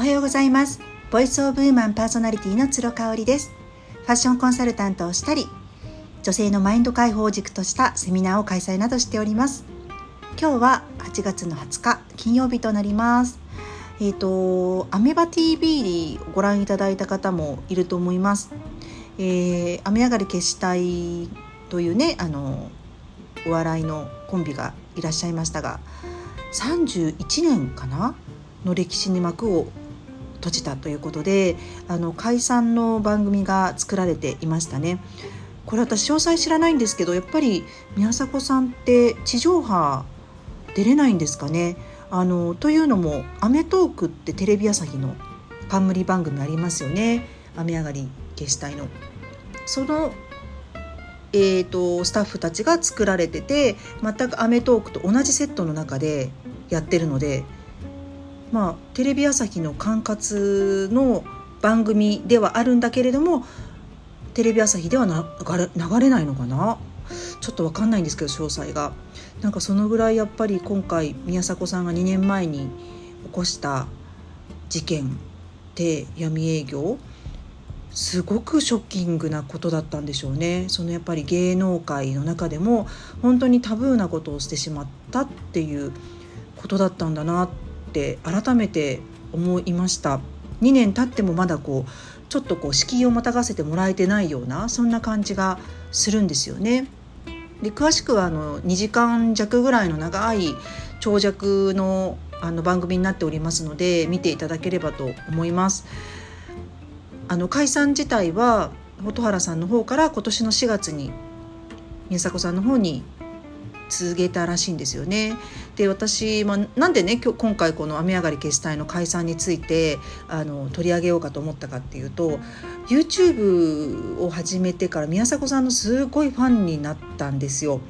おはようございます。ボイスオブウーマンパーソナリティの鶴香織です。ファッションコンサルタントをしたり女性のマインド解放軸としたセミナーを開催などしております。今日は8月の20日金曜日となります。えっ、ー、とアメバ TV ご覧いただいた方もいると思います。えー、雨上がり消したいというねあのお笑いのコンビがいらっしゃいましたが31年かなの歴史に幕を閉じたということであの解散の番組が作られていましたね。これ私詳細知らないんですけどやっぱり宮迫さんって地上波出れないんですかねあのというのも『アメトーーク』ってテレビ朝日の冠番組ありますよね雨上がり消したいの。そのえーと、スタッフたちが作られてて全く『アメトーーク』と同じセットの中でやってるのでまあテレビ朝日の管轄の番組ではあるんだけれどもテレビ朝日では流れないのかな？ちょっと分かんないんですけど詳細が。なんかそのぐらいやっぱり今回宮迫さんが2年前に起こした事件で闇営業すごくショッキングなことだったんでしょうね。そのやっぱり芸能界の中でも本当にタブーなことをしてしまったっていうことだったんだなってって改めて思いました2年経ってもまだこうちょっとこう敷居をまたがせてもらえてないようなそんな感じがするんですよね。で詳しくはあの2時間弱ぐらいの長い長尺のあの番組になっておりますので見ていただければと思います。あの解散自体は蛍原さんの方から今年の4月に宮迫さんの方に告げたらしいんですよね。で私、まあ、なんでね今回この「雨上がり消したい」の解散についてあの取り上げようかと思ったかっていうと YouTube を始めてから宮迫さんのすごいファンになったんですよ。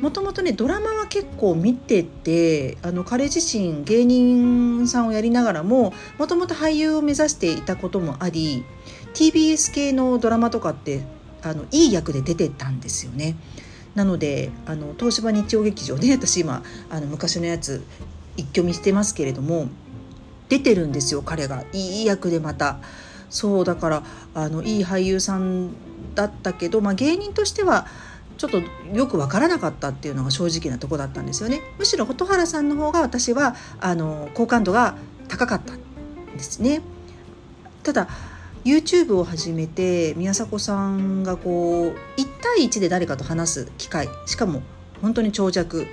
もともとねドラマは結構見ててあの彼自身芸人さんをやりながらももともと俳優を目指していたこともあり TBS 系のドラマとかってあのいい役で出てたんですよね。なのであの東芝日曜劇場ね 私今あの昔のやつ一挙見してますけれども出てるんですよ彼が。いい役でまた。そうだからあのいい俳優さんだったけど、まあ、芸人としてはちょっとよく分からなかったっていうのが正直なとこだったんですよね。むしろ蛍原さんの方が私はあの好感度が高かったんですね。ただ YouTube を始めて宮迫さんがこう1対1で誰かと話す機会しかも本当に長尺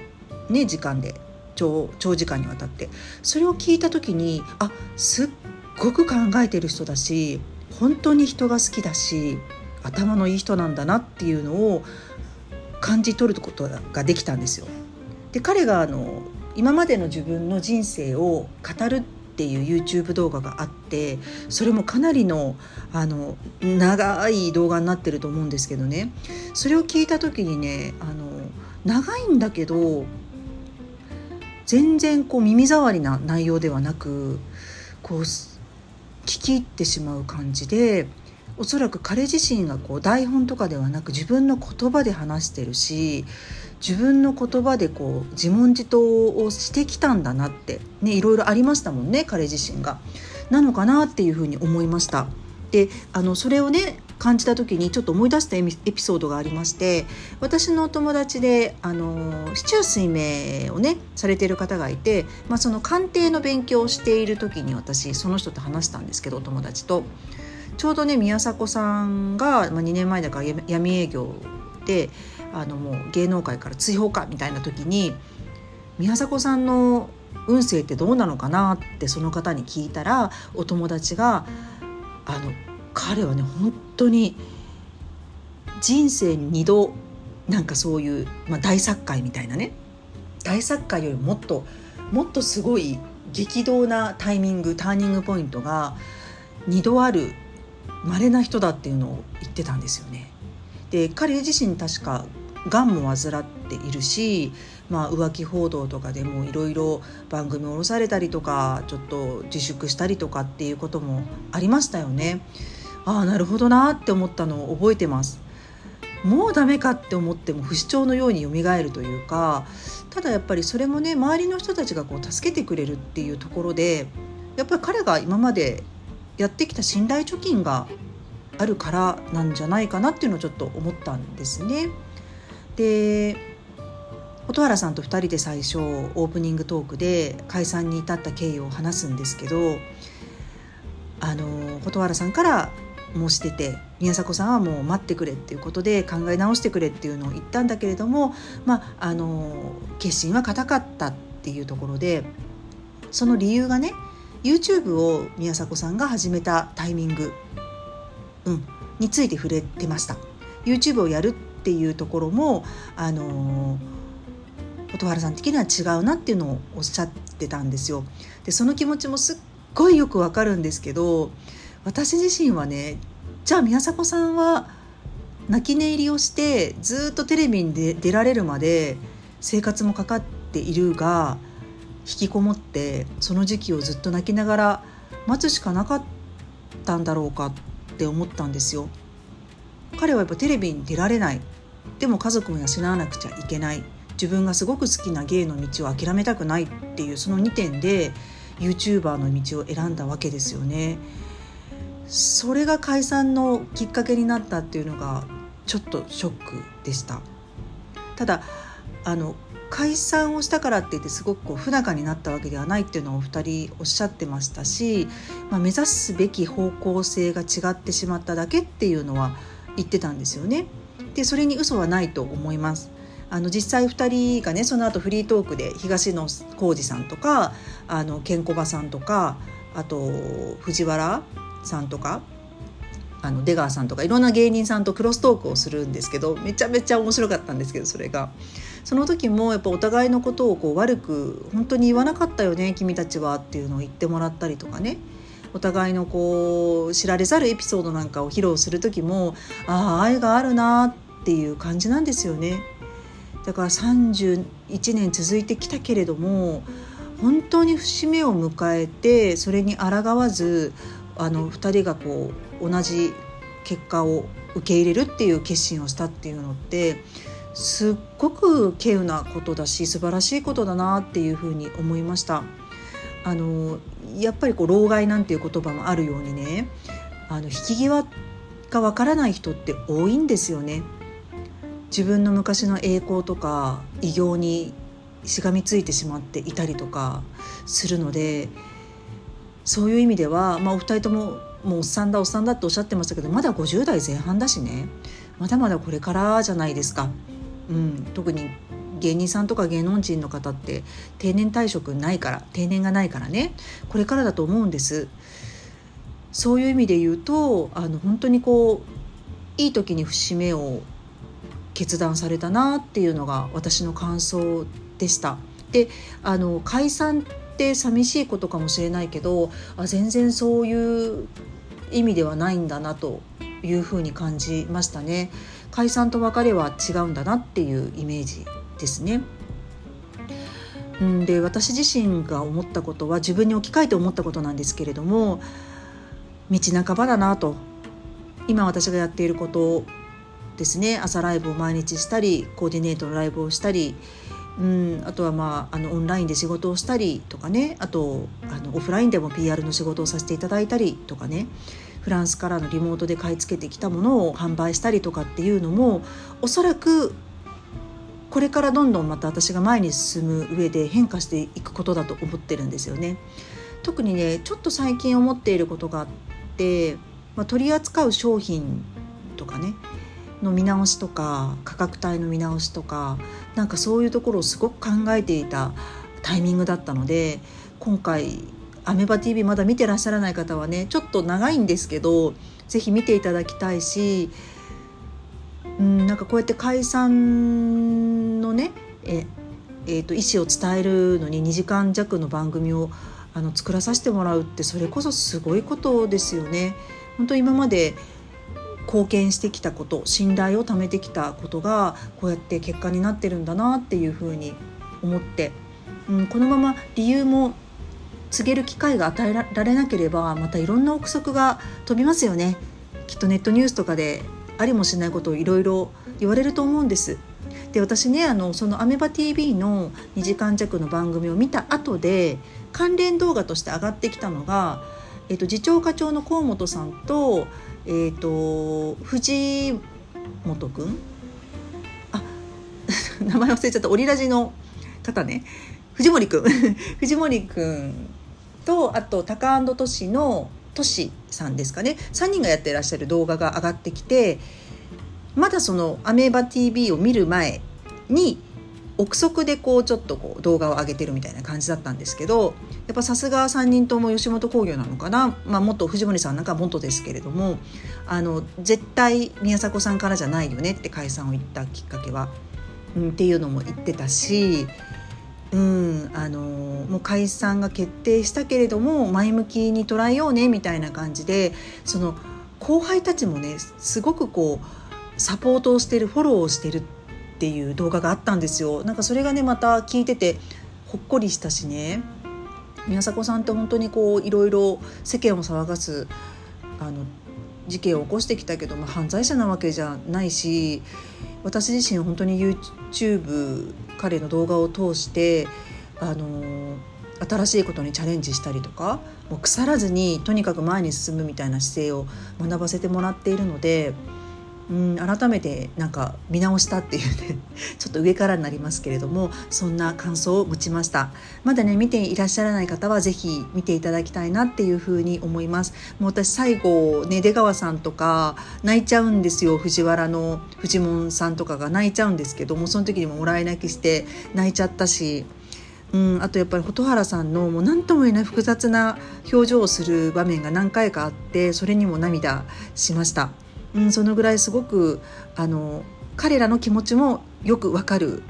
ね時間で長長時間にわたってそれを聞いた時にあすっごく考えてる人だし本当に人が好きだし頭のいい人なんだなっていうのを感じ取ることができたんですよ。で彼があの今までの自分の人生を語るっていう YouTube 動画があってそれもかなりのあの長い動画になってると思うんですけどね。それを聞いた時にねあの長いんだけど全然こう耳障りな内容ではなくこう聞き入ってしまう感じでおそらく彼自身がこう台本とかではなく自分の言葉で話してるし自分の言葉でこう自問自答をしてきたんだなってねいろいろありましたもんね彼自身が。なのかなっていうふうに思いました。であのそれをね感じた時にちょっと思い出したエピソードがありまして私のお友達であの市中水明をねされている方がいて、まあ、その鑑定の勉強をしている時に私その人と話したんですけどお友達と。ちょうどね宮迫さんが、まあ、2年前だから闇営業であのもう芸能界から追放かみたいな時に宮迫さんの運勢ってどうなのかなってその方に聞いたらお友達があの彼はね本当に人生に2度なんかそういう、まあ、大作界みたいなね大作界よりもっともっとすごい激動なタイミングターニングポイントが2度ある稀な人だっていうのを言ってたんですよね。で彼自身確かがんも患っているし、まあ、浮気報道とかでもいろいろ番組を降ろされたりとかちょっと自粛したりとかっていうこともありましたよね。ああなるほどなって思ったのを覚えてます。もうダメかって思っても不死鳥のように蘇るというかただやっぱりそれもね周りの人たちがこう助けてくれるっていうところでやっぱり彼が今までやってきた信頼貯金があるからなんじゃないかなっていうのをちょっと思ったんですね。で蛍原さんと2人で最初オープニングトークで解散に至った経緯を話すんですけどあの蛍原さんから申し出て宮迫さんはもう待ってくれっていうことで考え直してくれっていうのを言ったんだけれども、まあ、あの決心は固かったっていうところでその理由がね YouTube を宮迫さんが始めたタイミング、うん、について触れてました。YouTube をやるっっていうところもあの蛍原さん的には違うなっていうのをおっしゃってたんですよ。でその気持ちもすっごいよくわかるんですけど私自身はねじゃあ宮迫さんは泣き寝入りをしてずっとテレビに出られるまで生活もかかっているが引きこもってその時期をずっと泣きながら待つしかなかったんだろうかって思ったんですよ。彼はやっぱテレビに出られないでも家族も養わなくちゃいけない自分がすごく好きな芸の道を諦めたくないっていうその2点で YouTuber の道を選んだわけですよね。それが解散のきっかけになったっていうのがちょっとショックでした。ただあの解散をしたからって言ってすごくこう不仲になったわけではないっていうのをお二人おっしゃってましたし、まあ、目指すべき方向性が違ってしまっただけっていうのは言ってたんですよね。でそれに嘘はないと思います。あの実際2人がねその後フリートークで東野幸治さんとかあのケンコバさんとかあと藤原さんとかあの出川さんとかいろんな芸人さんとクロストークをするんですけどめちゃめちゃ面白かったんですけどそれが。その時もやっぱお互いのことをこう悪く本当に言わなかったよね君たちはっていうのを言ってもらったりとかねお互いのこう知られざるエピソードなんかを披露する時もああ愛があるなっていう感じなんですよね。だから31年続いてきたけれども本当に節目を迎えてそれに抗わずあの2人がこう同じ結果を受け入れるっていう決心をしたっていうのってすっごく稀有なことだし素晴らしいことだなっていうふうに思いました。あのやっぱりこう老害なんていう言葉もあるようにねあの引き際がわからない人って多いんですよね。自分の昔の栄光とか偉業にしがみついてしまっていたりとかするのでそういう意味では、まあ、お二人とももうおっさんだおっさんだっておっしゃってましたけどまだ50代前半だしねまだまだこれからじゃないですか。うん、特に芸人さんとか芸能人の方って定年退職ないから定年がないからねこれからだと思うんですそういう意味で言うとあの本当にこういい時に節目を決断されたなっていうのが私の感想でした。であの解散って寂しいことかもしれないけどあ全然そういう意味ではないんだなというふうに感じましたね。解散と別れは違うんだなっていうイメージですね。んで私自身が思ったことは自分に置き換えて思ったことなんですけれども道半ばだなと。今私がやっていることですね。朝ライブを毎日したりコーディネートのライブをしたりうんあとはまああのオンラインで仕事をしたりとかね。あとあのオフラインでも PR の仕事をさせていただいたりとかね。フランスからのリモートで買い付けてきたものを販売したりとかっていうのもおそらくこれからどんどんまた私が前に進む上で変化していくことだと思ってるんですよね。特にねちょっと最近思っていることがあって、まあ、取り扱う商品とかねの見直しとか価格帯の見直しとかなんかそういうところをすごく考えていたタイミングだったので今回アメバ TV まだ見てらっしゃらない方はねちょっと長いんですけど是非見ていただきたいしうんなんかこうやって解散のねええーと、意思を伝えるのに2時間弱の番組をあの作らさせてもらうってそれこそすごいことですよね。本当今まで貢献してきたこと信頼を貯めてきたことがこうやって結果になってるんだなっていうふうに思って、うん、このまま理由も告げる機会が与えられなければまたいろんな憶測が飛びますよね。きっとネットニュースとかでありもしないことをいろいろ言われると思うんです。で私ねあのそのアメバ TV の2時間弱の番組を見た後で関連動画として上がってきたのが、えーと、次長課長の河本さんと,、えーと、藤本くん？あ 名前忘れちゃったオリラジの方ね。藤森くん。藤森くんとあとタカトシのトシさんですかね。3人がやってらっしゃる動画が上がってきてまだそのアメーバ TV を見る前に憶測でこうちょっとこう動画を上げてるみたいな感じだったんですけどやっぱさすが3人とも吉本興業なのかな、まあ、元藤森さんなんか元ですけれどもあの絶対宮迫さんからじゃないよねって解散を言ったきっかけは、うん、っていうのも言ってたしうん、あのもう解散が決定したけれども前向きに捉えようねみたいな感じでその後輩たちもねすごくこうサポートをしてるフォローをしてるっていう動画があったんですよ。なんかそれがねまた聞いててほっこりしたしね宮迫さんって本当にこういろいろ世間を騒がすあの事件を起こしてきたけど、まあ、犯罪者なわけじゃないし私自身本当に YouTube 彼の動画を通してあの新しいことにチャレンジしたりとかもう腐らずにとにかく前に進むみたいな姿勢を学ばせてもらっているのでうん改めてなんか見直したっていうね ちょっと上からになりますけれどもそんな感想を持ちました。まだね見ていらっしゃらない方は是非見ていただきたいなっていうふうに思います。もう私最後ね出川さんとか泣いちゃうんですよ。藤原の藤門さんとかが泣いちゃうんですけどもその時にももらい泣きして泣いちゃったし。うん、あとやっぱり蛍原さんのもう何とも言えない複雑な表情をする場面が何回かあってそれにも涙しました。うん、そのぐらいすごくあの彼らの気持ちもよくわかる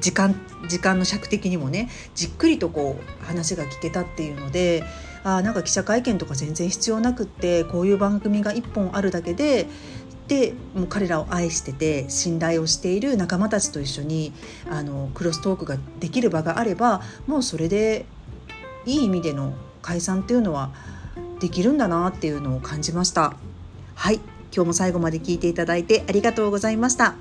時間時間の尺的にもねじっくりとこう話が聞けたっていうのであなんか記者会見とか全然必要なくってこういう番組が1本あるだけででもう彼らを愛してて信頼をしている仲間たちと一緒にあのクロストークができる場があればもうそれでいい意味での解散っていうのはできるんだなっていうのを感じました。はい今日も最後まで聞いていただいてありがとうございました。